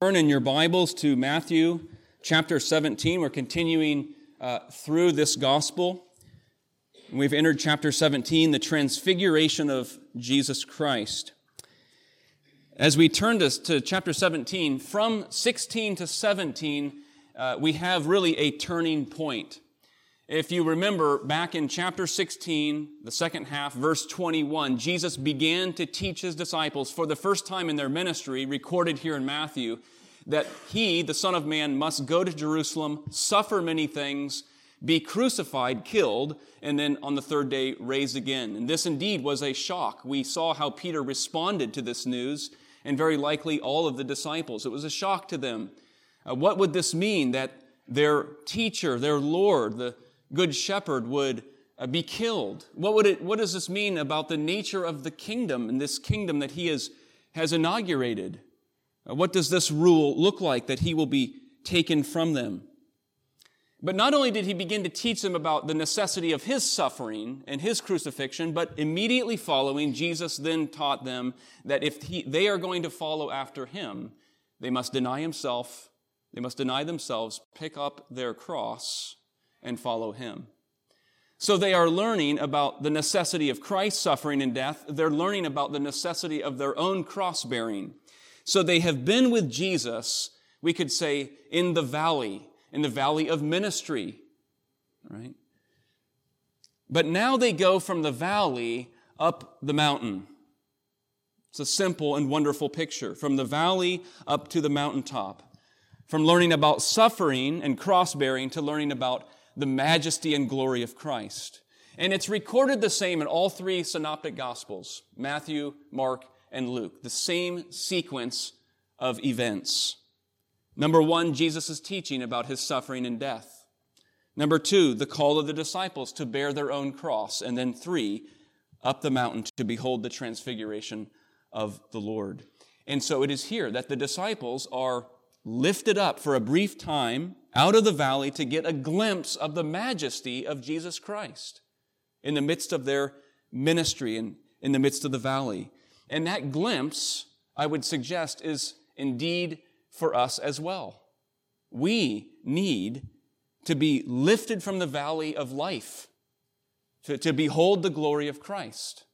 Turn in your Bibles to Matthew chapter 17. We're continuing uh, through this gospel. We've entered chapter 17, the transfiguration of Jesus Christ. As we turn to, to chapter 17, from 16 to 17, uh, we have really a turning point. If you remember back in chapter 16, the second half, verse 21, Jesus began to teach his disciples for the first time in their ministry, recorded here in Matthew, that he, the Son of Man, must go to Jerusalem, suffer many things, be crucified, killed, and then on the third day raised again. And this indeed was a shock. We saw how Peter responded to this news, and very likely all of the disciples. It was a shock to them. Uh, what would this mean that their teacher, their Lord, the good shepherd would uh, be killed. What, would it, what does this mean about the nature of the kingdom and this kingdom that he has, has inaugurated? Uh, what does this rule look like that he will be taken from them? But not only did he begin to teach them about the necessity of his suffering and his crucifixion, but immediately following, Jesus then taught them that if he, they are going to follow after him, they must deny himself, they must deny themselves, pick up their cross, and follow him. So they are learning about the necessity of Christ's suffering and death. They're learning about the necessity of their own cross bearing. So they have been with Jesus, we could say, in the valley, in the valley of ministry, right? But now they go from the valley up the mountain. It's a simple and wonderful picture. From the valley up to the mountaintop. From learning about suffering and cross bearing to learning about the majesty and glory of Christ. And it's recorded the same in all three synoptic gospels Matthew, Mark, and Luke. The same sequence of events. Number one, Jesus' teaching about his suffering and death. Number two, the call of the disciples to bear their own cross. And then three, up the mountain to behold the transfiguration of the Lord. And so it is here that the disciples are lifted up for a brief time out of the valley to get a glimpse of the majesty of Jesus Christ in the midst of their ministry and in the midst of the valley. And that glimpse, I would suggest, is indeed for us as well. We need to be lifted from the valley of life, to, to behold the glory of Christ.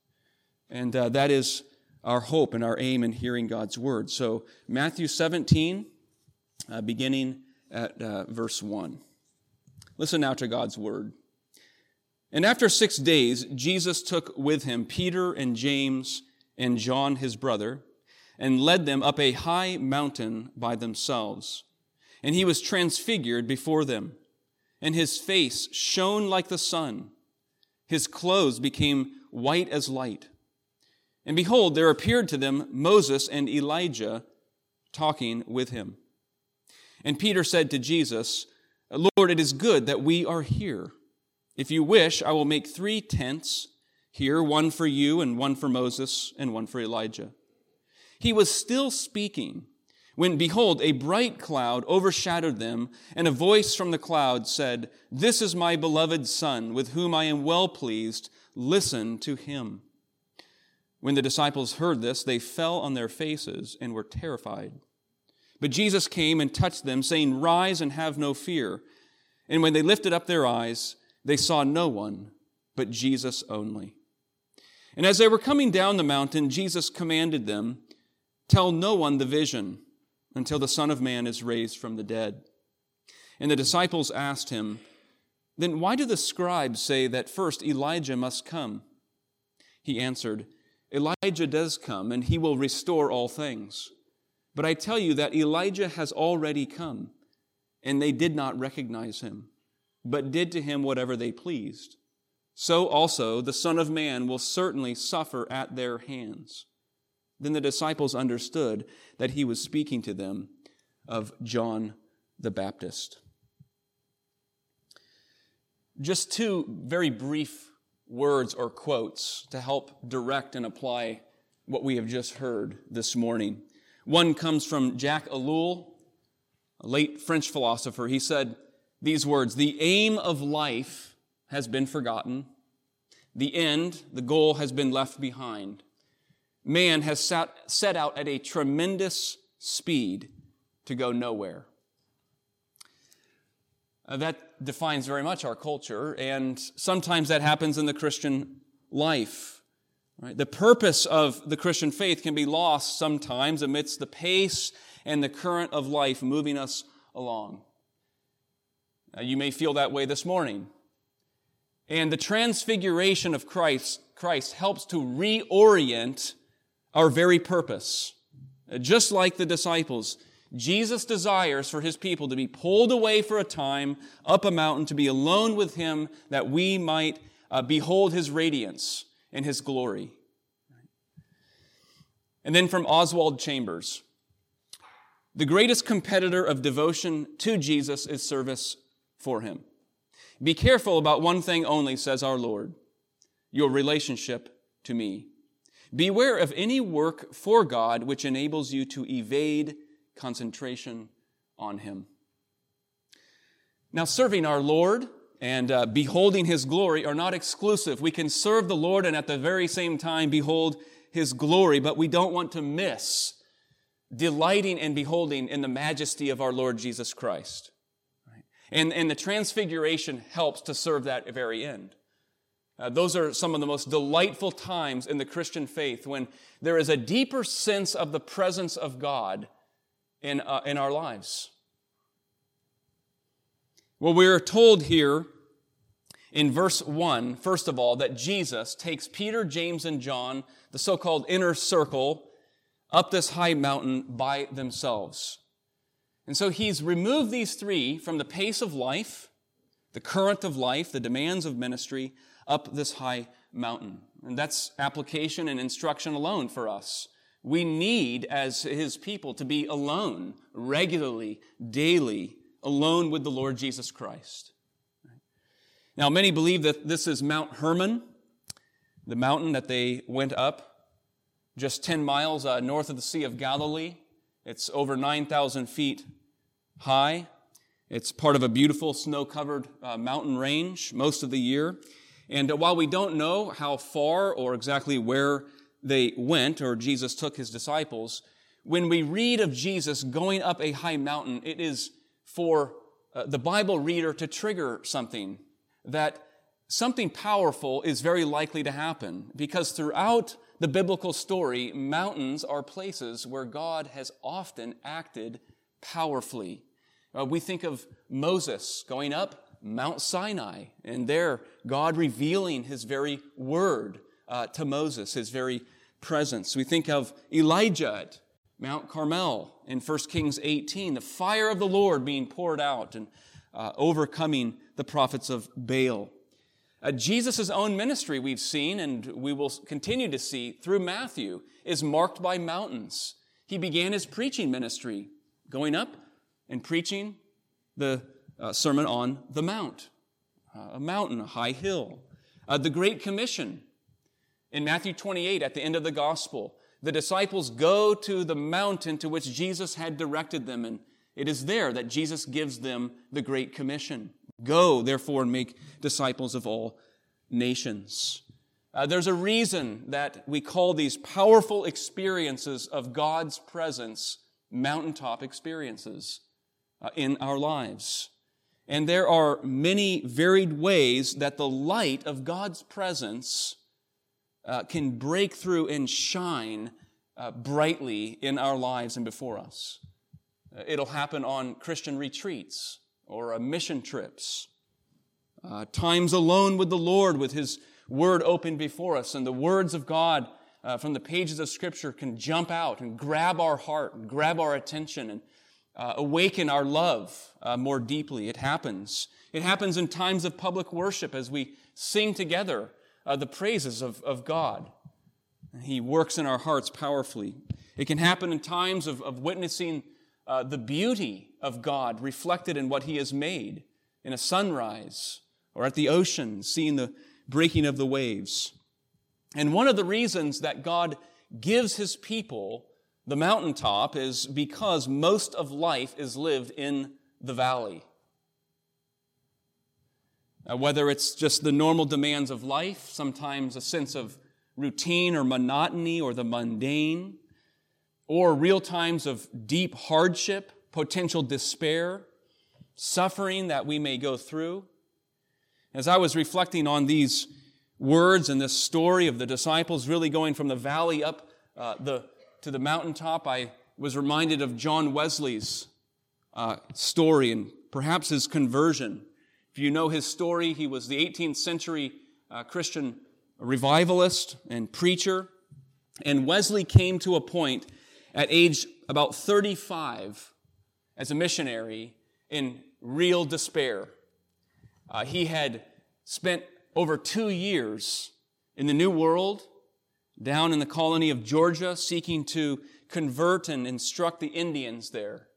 And uh, that is our hope and our aim in hearing God's word. So, Matthew 17, uh, beginning at uh, verse 1. Listen now to God's word. And after six days, Jesus took with him Peter and James and John, his brother, and led them up a high mountain by themselves. And he was transfigured before them, and his face shone like the sun. His clothes became white as light. And behold, there appeared to them Moses and Elijah talking with him. And Peter said to Jesus, Lord, it is good that we are here. If you wish, I will make three tents here, one for you, and one for Moses, and one for Elijah. He was still speaking when, behold, a bright cloud overshadowed them, and a voice from the cloud said, This is my beloved Son, with whom I am well pleased. Listen to him. When the disciples heard this, they fell on their faces and were terrified. But Jesus came and touched them, saying, Rise and have no fear. And when they lifted up their eyes, they saw no one but Jesus only. And as they were coming down the mountain, Jesus commanded them, Tell no one the vision until the Son of Man is raised from the dead. And the disciples asked him, Then why do the scribes say that first Elijah must come? He answered, Elijah does come, and he will restore all things. But I tell you that Elijah has already come, and they did not recognize him, but did to him whatever they pleased. So also the Son of Man will certainly suffer at their hands. Then the disciples understood that he was speaking to them of John the Baptist. Just two very brief words or quotes to help direct and apply what we have just heard this morning. One comes from Jacques Ellul, a late French philosopher. He said these words The aim of life has been forgotten, the end, the goal, has been left behind. Man has sat, set out at a tremendous speed, to go nowhere. Uh, that defines very much our culture, and sometimes that happens in the Christian life. Right? The purpose of the Christian faith can be lost sometimes amidst the pace and the current of life moving us along. Uh, you may feel that way this morning. And the transfiguration of Christ, Christ helps to reorient our very purpose. Just like the disciples, Jesus desires for his people to be pulled away for a time up a mountain to be alone with him that we might uh, behold his radiance and his glory. And then from Oswald Chambers, the greatest competitor of devotion to Jesus is service for him. Be careful about one thing only, says our Lord, your relationship to me. Beware of any work for God which enables you to evade concentration on Him. Now, serving our Lord and uh, beholding His glory are not exclusive. We can serve the Lord and at the very same time behold His glory, but we don't want to miss delighting and beholding in the majesty of our Lord Jesus Christ. And, and the transfiguration helps to serve that very end. Uh, those are some of the most delightful times in the Christian faith when there is a deeper sense of the presence of God in, uh, in our lives. Well, we're told here in verse 1, first of all, that Jesus takes Peter, James, and John, the so called inner circle, up this high mountain by themselves. And so he's removed these three from the pace of life, the current of life, the demands of ministry, up this high mountain. And that's application and instruction alone for us. We need, as his people, to be alone, regularly, daily, alone with the Lord Jesus Christ. Now, many believe that this is Mount Hermon, the mountain that they went up just 10 miles uh, north of the Sea of Galilee. It's over 9,000 feet high. It's part of a beautiful snow covered uh, mountain range most of the year. And uh, while we don't know how far or exactly where they went or Jesus took his disciples, when we read of Jesus going up a high mountain, it is for uh, the Bible reader to trigger something that something powerful is very likely to happen because throughout the biblical story, mountains are places where God has often acted powerfully. Uh, we think of Moses going up Mount Sinai, and there God revealing his very word uh, to Moses, his very presence. We think of Elijah Mount Carmel in 1 Kings 18, the fire of the Lord being poured out and uh, overcoming the prophets of Baal. Uh, Jesus' own ministry, we've seen, and we will continue to see through Matthew, is marked by mountains. He began his preaching ministry going up and preaching the uh, Sermon on the Mount, uh, a mountain, a high hill. Uh, the Great Commission in Matthew 28 at the end of the gospel. The disciples go to the mountain to which Jesus had directed them, and it is there that Jesus gives them the Great Commission. Go, therefore, and make disciples of all nations. Uh, there's a reason that we call these powerful experiences of God's presence mountaintop experiences uh, in our lives. And there are many varied ways that the light of God's presence uh, can break through and shine uh, brightly in our lives and before us. Uh, it'll happen on Christian retreats or uh, mission trips, uh, times alone with the Lord with His Word open before us, and the words of God from the pages of Scripture can jump out and grab our heart and grab our attention and uh, awaken our love uh, more deeply. It happens. It happens in times of public worship as we sing together uh, the praises of, of God. He works in our hearts powerfully. It can happen in times of, of witnessing uh, the beauty of God reflected in what He has made in a sunrise or at the ocean, seeing the breaking of the waves. And one of the reasons that God gives His people the mountaintop is because most of life is lived in the valley. Uh, whether it's just the normal demands of life, sometimes a sense of routine or monotony or the mundane, or real times of deep hardship, potential despair, suffering that we may go through. As I was reflecting on these words and this story of the disciples really going from the valley up uh, the, to the mountaintop, I was reminded of John Wesley's uh, story and perhaps his conversion. If you know his story, he was the 18th century uh, Christian revivalist and preacher. And Wesley came to a point at age about 35 as a missionary in real despair. Uh, he had spent over two years in the New World, down in the colony of Georgia, seeking to convert and instruct the Indians there.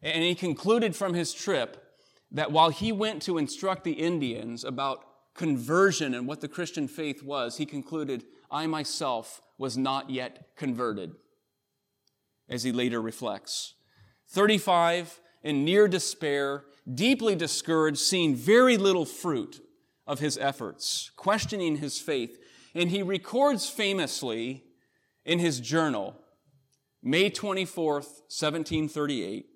And he concluded from his trip that while he went to instruct the Indians about conversion and what the Christian faith was, he concluded, I myself was not yet converted, as he later reflects. 35, in near despair, deeply discouraged, seeing very little fruit of his efforts, questioning his faith. And he records famously in his journal, May 24th, 1738,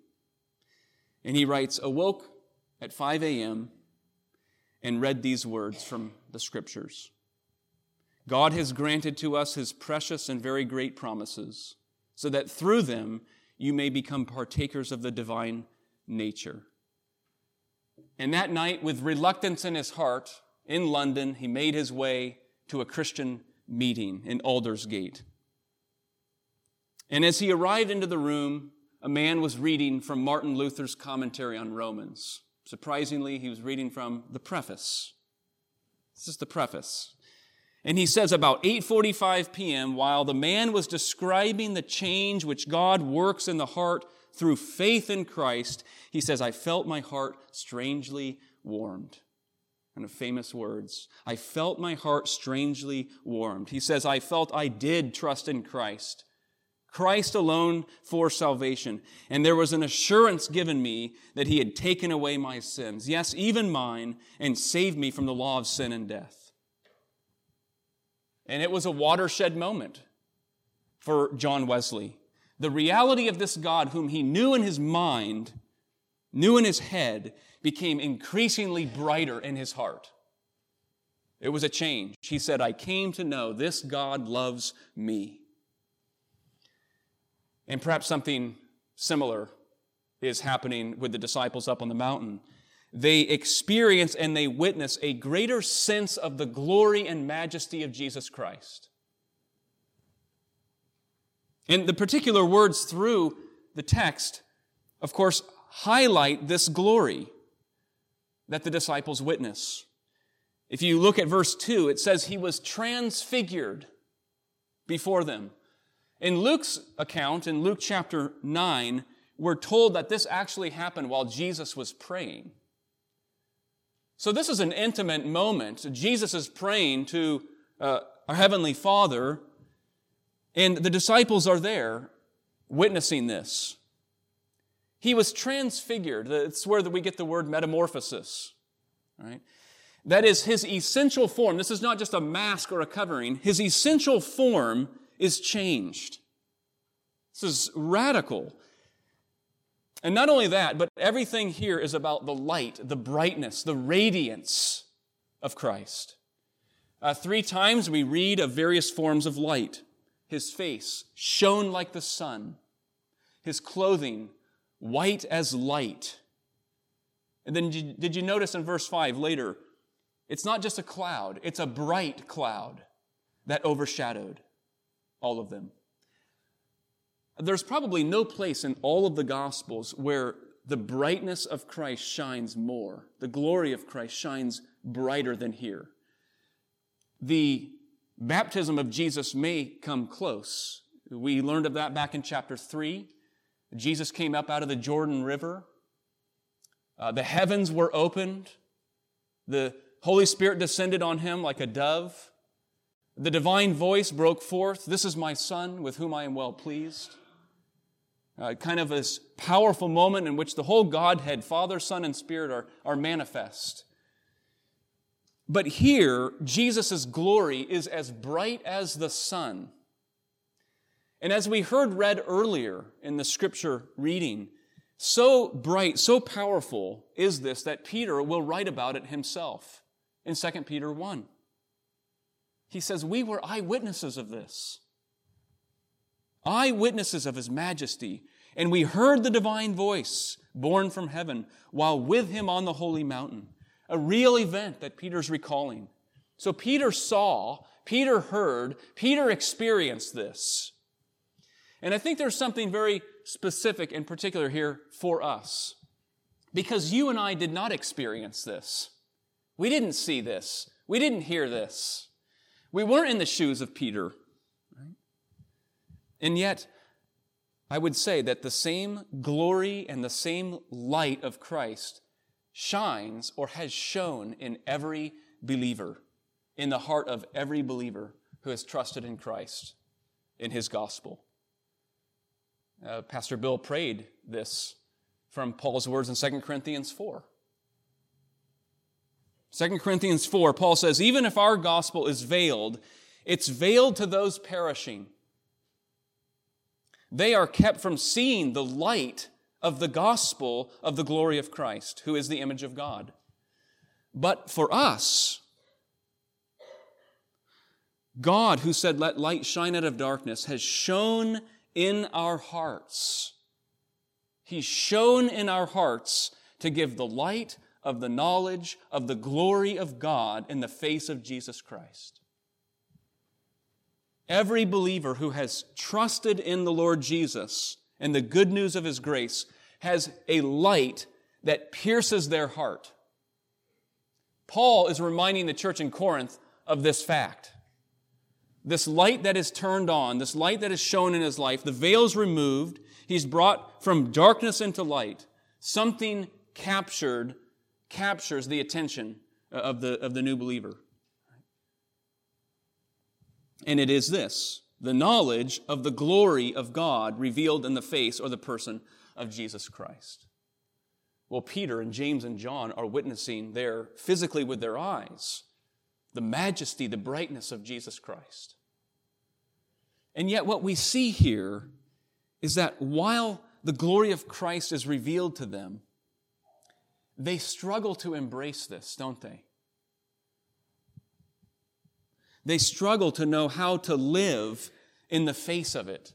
and he writes, Awoke at 5 a.m. and read these words from the scriptures. God has granted to us his precious and very great promises, so that through them you may become partakers of the divine nature. And that night, with reluctance in his heart, in London, he made his way to a Christian meeting in Aldersgate. And as he arrived into the room, a man was reading from Martin Luther's commentary on Romans. Surprisingly, he was reading from the preface. This is the preface. And he says about 8:45 p.m. while the man was describing the change which God works in the heart through faith in Christ, he says I felt my heart strangely warmed. And of famous words. I felt my heart strangely warmed. He says I felt I did trust in Christ. Christ alone for salvation. And there was an assurance given me that he had taken away my sins, yes, even mine, and saved me from the law of sin and death. And it was a watershed moment for John Wesley. The reality of this God, whom he knew in his mind, knew in his head, became increasingly brighter in his heart. It was a change. He said, I came to know this God loves me. And perhaps something similar is happening with the disciples up on the mountain. They experience and they witness a greater sense of the glory and majesty of Jesus Christ. And the particular words through the text, of course, highlight this glory that the disciples witness. If you look at verse 2, it says he was transfigured before them. In Luke's account, in Luke chapter 9, we're told that this actually happened while Jesus was praying. So this is an intimate moment. Jesus is praying to uh, our Heavenly Father, and the disciples are there witnessing this. He was transfigured. That's where we get the word metamorphosis. Right? That is his essential form. This is not just a mask or a covering. His essential form is changed. This is radical. And not only that, but everything here is about the light, the brightness, the radiance of Christ. Uh, three times we read of various forms of light. His face shone like the sun, his clothing white as light. And then did you notice in verse 5 later, it's not just a cloud, it's a bright cloud that overshadowed all of them. There's probably no place in all of the Gospels where the brightness of Christ shines more, the glory of Christ shines brighter than here. The baptism of Jesus may come close. We learned of that back in chapter 3. Jesus came up out of the Jordan River. Uh, the heavens were opened. The Holy Spirit descended on him like a dove. The divine voice broke forth, This is my Son with whom I am well pleased. Uh, kind of this powerful moment in which the whole Godhead, Father, Son, and Spirit are, are manifest. But here, Jesus' glory is as bright as the sun. And as we heard read earlier in the scripture reading, So bright, so powerful is this that Peter will write about it himself in 2 Peter 1. He says, We were eyewitnesses of this. Eyewitnesses of his majesty. And we heard the divine voice borne from heaven while with him on the holy mountain. A real event that Peter's recalling. So Peter saw, Peter heard, Peter experienced this. And I think there's something very specific and particular here for us. Because you and I did not experience this. We didn't see this. We didn't hear this. We weren't in the shoes of Peter. And yet, I would say that the same glory and the same light of Christ shines or has shone in every believer, in the heart of every believer who has trusted in Christ, in his gospel. Uh, Pastor Bill prayed this from Paul's words in 2 Corinthians 4. 2 Corinthians 4, Paul says, Even if our gospel is veiled, it's veiled to those perishing. They are kept from seeing the light of the gospel of the glory of Christ, who is the image of God. But for us, God, who said, Let light shine out of darkness, has shone in our hearts. He's shone in our hearts to give the light of the knowledge of the glory of God in the face of Jesus Christ. Every believer who has trusted in the Lord Jesus and the good news of his grace has a light that pierces their heart. Paul is reminding the church in Corinth of this fact. This light that is turned on, this light that is shown in his life, the veil is removed. He's brought from darkness into light. Something captured, captures the attention uh, of the, of the new believer. And it is this the knowledge of the glory of God revealed in the face or the person of Jesus Christ. Well, Peter and James and John are witnessing there physically with their eyes the majesty, the brightness of Jesus Christ. And yet, what we see here is that while the glory of Christ is revealed to them, they struggle to embrace this, don't they? They struggle to know how to live in the face of it.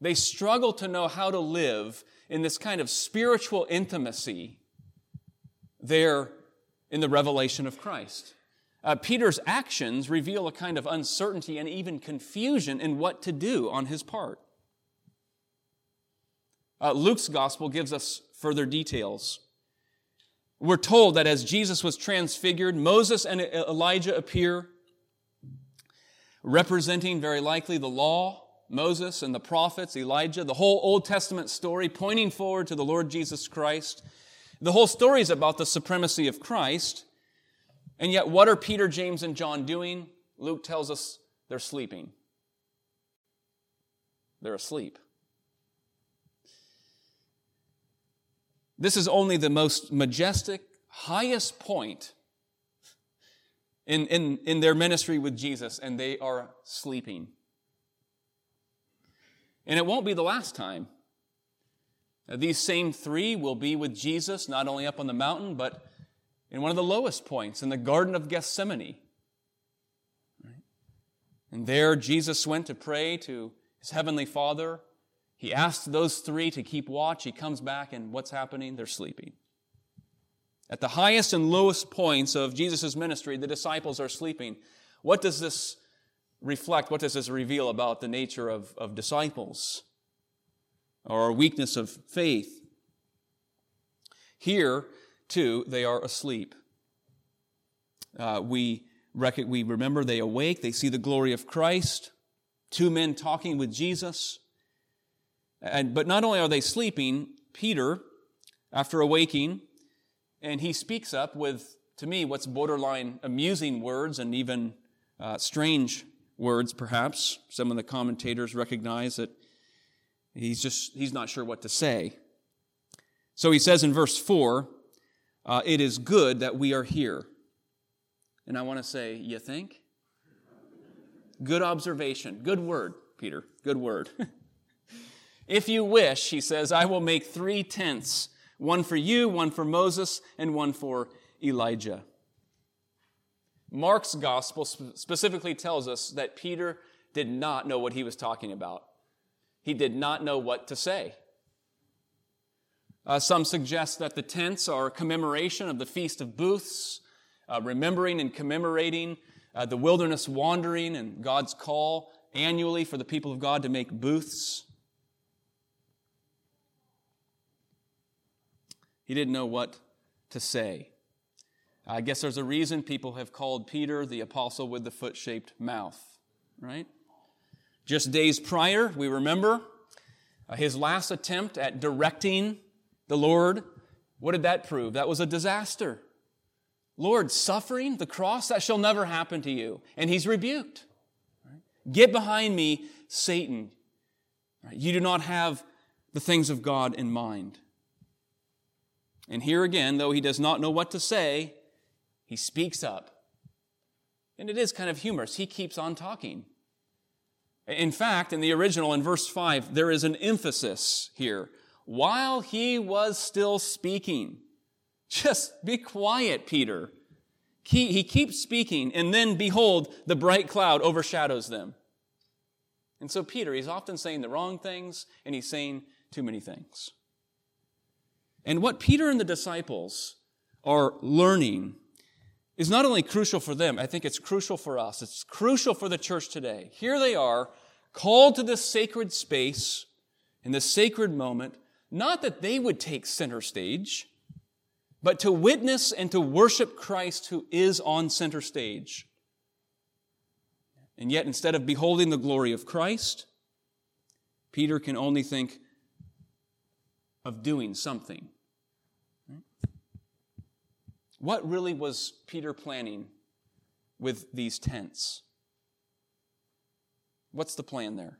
They struggle to know how to live in this kind of spiritual intimacy there in the revelation of Christ. Uh, Peter's actions reveal a kind of uncertainty and even confusion in what to do on his part. Uh, Luke's gospel gives us further details. We're told that as Jesus was transfigured, Moses and Elijah appear, representing very likely the law, Moses and the prophets, Elijah, the whole Old Testament story pointing forward to the Lord Jesus Christ. The whole story is about the supremacy of Christ. And yet, what are Peter, James, and John doing? Luke tells us they're sleeping. They're asleep. This is only the most majestic, highest point in, in, in their ministry with Jesus, and they are sleeping. And it won't be the last time. These same three will be with Jesus, not only up on the mountain, but in one of the lowest points, in the Garden of Gethsemane. And there, Jesus went to pray to his heavenly Father. He asks those three to keep watch. He comes back, and what's happening? They're sleeping. At the highest and lowest points of Jesus' ministry, the disciples are sleeping. What does this reflect? What does this reveal about the nature of, of disciples or weakness of faith? Here, too, they are asleep. Uh, we, rec- we remember they awake, they see the glory of Christ, two men talking with Jesus. And, but not only are they sleeping, Peter, after awaking, and he speaks up with, to me, what's borderline amusing words and even uh, strange words, perhaps. Some of the commentators recognize that he's just, he's not sure what to say. So he says in verse 4, uh, It is good that we are here. And I want to say, You think? Good observation. Good word, Peter. Good word. If you wish, he says, I will make three tents one for you, one for Moses, and one for Elijah. Mark's gospel specifically tells us that Peter did not know what he was talking about. He did not know what to say. Uh, some suggest that the tents are a commemoration of the Feast of Booths, uh, remembering and commemorating uh, the wilderness wandering and God's call annually for the people of God to make booths. He didn't know what to say. I guess there's a reason people have called Peter the apostle with the foot shaped mouth, right? Just days prior, we remember uh, his last attempt at directing the Lord. What did that prove? That was a disaster. Lord, suffering, the cross, that shall never happen to you. And he's rebuked. Get behind me, Satan. You do not have the things of God in mind. And here again, though he does not know what to say, he speaks up. And it is kind of humorous. He keeps on talking. In fact, in the original, in verse 5, there is an emphasis here. While he was still speaking, just be quiet, Peter. He, he keeps speaking, and then behold, the bright cloud overshadows them. And so, Peter, he's often saying the wrong things, and he's saying too many things. And what Peter and the disciples are learning is not only crucial for them, I think it's crucial for us. It's crucial for the church today. Here they are, called to this sacred space, in this sacred moment, not that they would take center stage, but to witness and to worship Christ who is on center stage. And yet, instead of beholding the glory of Christ, Peter can only think of doing something. What really was Peter planning with these tents? What's the plan there?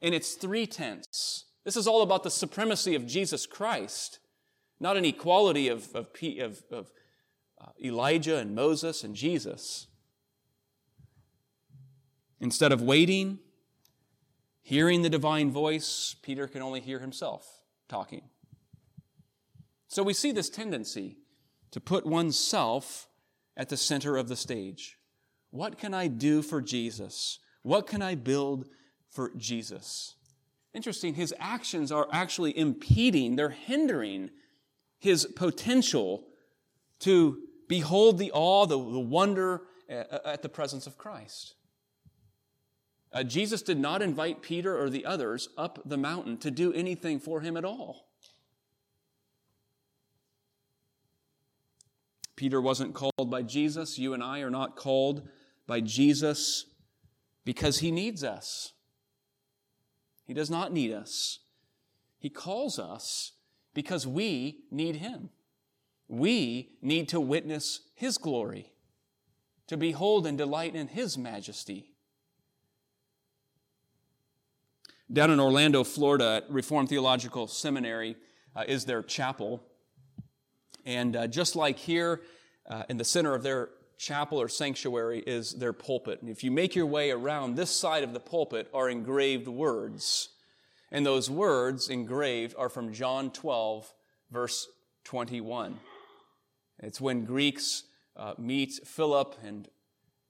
And it's three tents. This is all about the supremacy of Jesus Christ not an equality of, of, of, of uh, Elijah and Moses and Jesus. Instead of waiting, hearing the divine voice, Peter can only hear himself talking. So we see this tendency to put oneself at the center of the stage. What can I do for Jesus? What can I build for Jesus? Interesting, his actions are actually impeding, they're hindering his potential to behold the awe, the, the wonder uh, uh, at the presence of Christ. Uh, Jesus did not invite Peter or the others up the mountain to do anything for him at all. Peter wasn't called by Jesus. You and I are not called by Jesus because he needs us. He does not need us. He calls us because we need Him. We need to witness His glory, to behold and delight in His majesty. Down in Orlando, Florida, at Reformed Theological Seminary uh, is their chapel. And uh, just like here, uh, in the center of their chapel or sanctuary is their pulpit. And if you make your way around this side of the pulpit are engraved words and those words engraved are from John 12, verse 21. It's when Greeks uh, meet Philip and,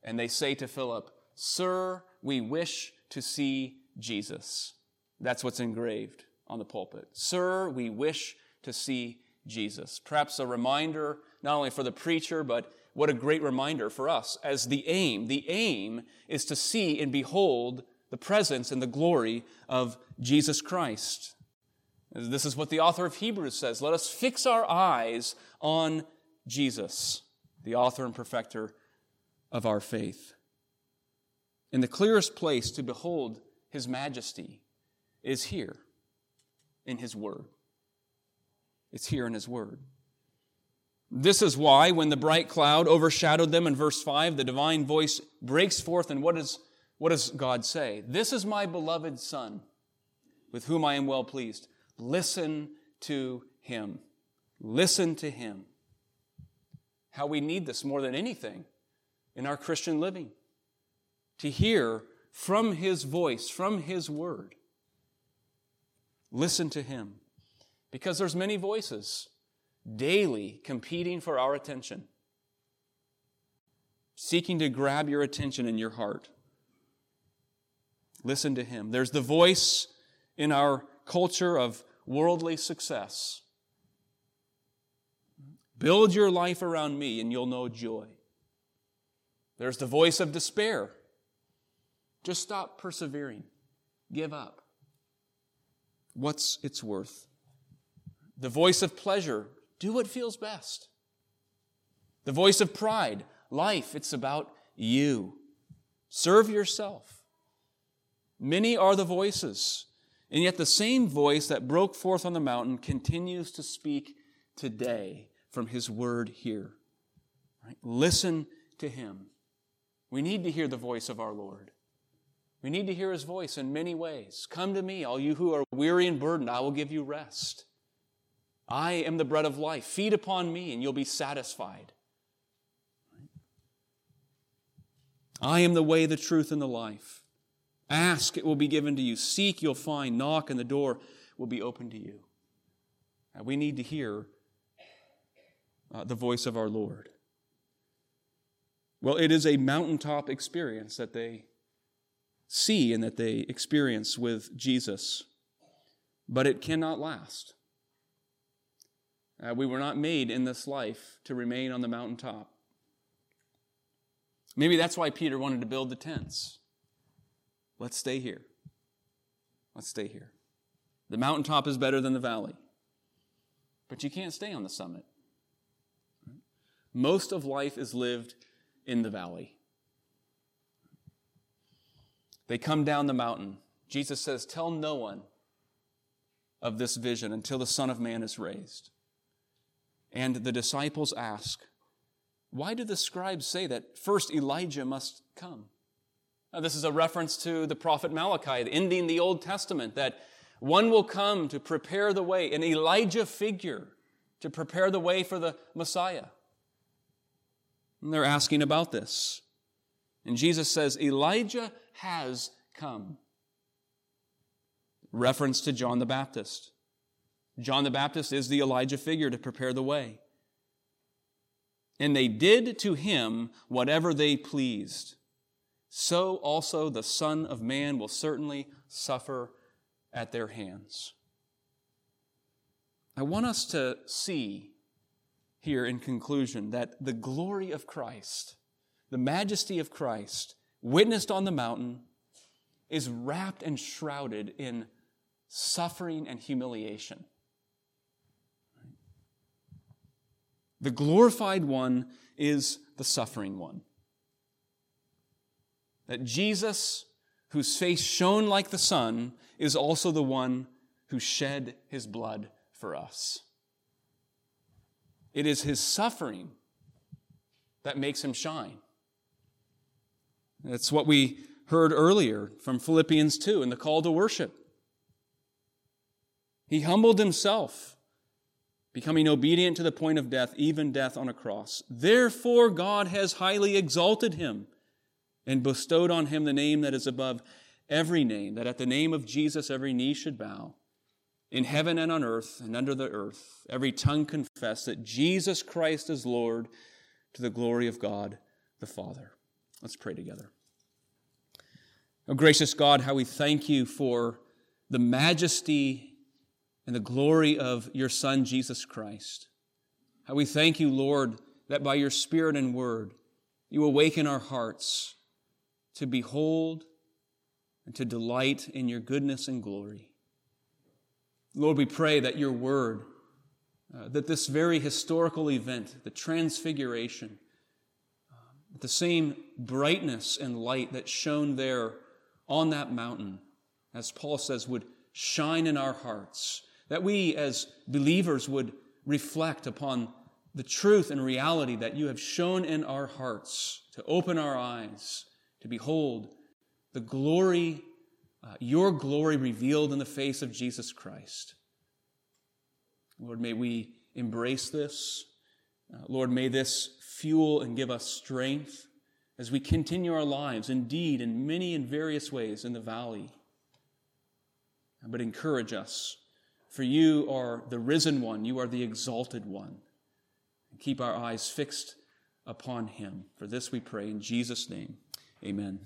and they say to Philip, Sir, we wish to see Jesus. That's what's engraved on the pulpit. Sir, we wish to see Jesus. Perhaps a reminder, not only for the preacher, but what a great reminder for us as the aim. The aim is to see and behold the presence and the glory of Jesus Christ. This is what the author of Hebrews says. Let us fix our eyes on Jesus, the author and perfecter of our faith. And the clearest place to behold his majesty is here in his word. It's here in his word. This is why, when the bright cloud overshadowed them in verse 5, the divine voice breaks forth in what is what does God say? This is my beloved Son, with whom I am well pleased. Listen to him. Listen to him. How we need this more than anything in our Christian living. To hear from his voice, from his word. Listen to him. Because there's many voices daily competing for our attention, seeking to grab your attention in your heart. Listen to him. There's the voice in our culture of worldly success. Build your life around me and you'll know joy. There's the voice of despair. Just stop persevering. Give up. What's its worth? The voice of pleasure. Do what feels best. The voice of pride. Life, it's about you. Serve yourself. Many are the voices, and yet the same voice that broke forth on the mountain continues to speak today from his word here. Right? Listen to him. We need to hear the voice of our Lord. We need to hear his voice in many ways. Come to me, all you who are weary and burdened, I will give you rest. I am the bread of life. Feed upon me, and you'll be satisfied. I am the way, the truth, and the life. Ask, it will be given to you. Seek, you'll find. Knock, and the door will be open to you. Now, we need to hear uh, the voice of our Lord. Well, it is a mountaintop experience that they see and that they experience with Jesus, but it cannot last. Uh, we were not made in this life to remain on the mountaintop. Maybe that's why Peter wanted to build the tents. Let's stay here. Let's stay here. The mountaintop is better than the valley. But you can't stay on the summit. Most of life is lived in the valley. They come down the mountain. Jesus says, Tell no one of this vision until the Son of Man is raised. And the disciples ask, Why do the scribes say that first Elijah must come? Now, this is a reference to the prophet Malachi, ending the Old Testament, that one will come to prepare the way, an Elijah figure to prepare the way for the Messiah. And they're asking about this. And Jesus says, Elijah has come. Reference to John the Baptist. John the Baptist is the Elijah figure to prepare the way. And they did to him whatever they pleased so also the Son of Man will certainly suffer at their hands. I want us to see here in conclusion that the glory of Christ, the majesty of Christ, witnessed on the mountain, is wrapped and shrouded in suffering and humiliation. The glorified one is the suffering one that Jesus, whose face shone like the sun, is also the one who shed his blood for us. It is his suffering that makes him shine. That's what we heard earlier from Philippians 2 in the call to worship. He humbled himself, becoming obedient to the point of death, even death on a cross. Therefore, God has highly exalted him and bestowed on him the name that is above every name, that at the name of Jesus every knee should bow, in heaven and on earth and under the earth, every tongue confess that Jesus Christ is Lord to the glory of God the Father. Let's pray together. Oh, gracious God, how we thank you for the majesty and the glory of your Son, Jesus Christ. How we thank you, Lord, that by your Spirit and Word, you awaken our hearts to behold and to delight in your goodness and glory. Lord, we pray that your word, uh, that this very historical event, the transfiguration, uh, the same brightness and light that shone there on that mountain, as Paul says, would shine in our hearts, that we as believers would reflect upon the truth and reality that you have shown in our hearts to open our eyes to behold the glory, uh, your glory revealed in the face of Jesus Christ. Lord, may we embrace this. Uh, Lord, may this fuel and give us strength as we continue our lives, indeed, in many and various ways in the valley. but encourage us. For you are the risen one, you are the exalted one. Keep our eyes fixed upon him. For this we pray in Jesus' name. Amen.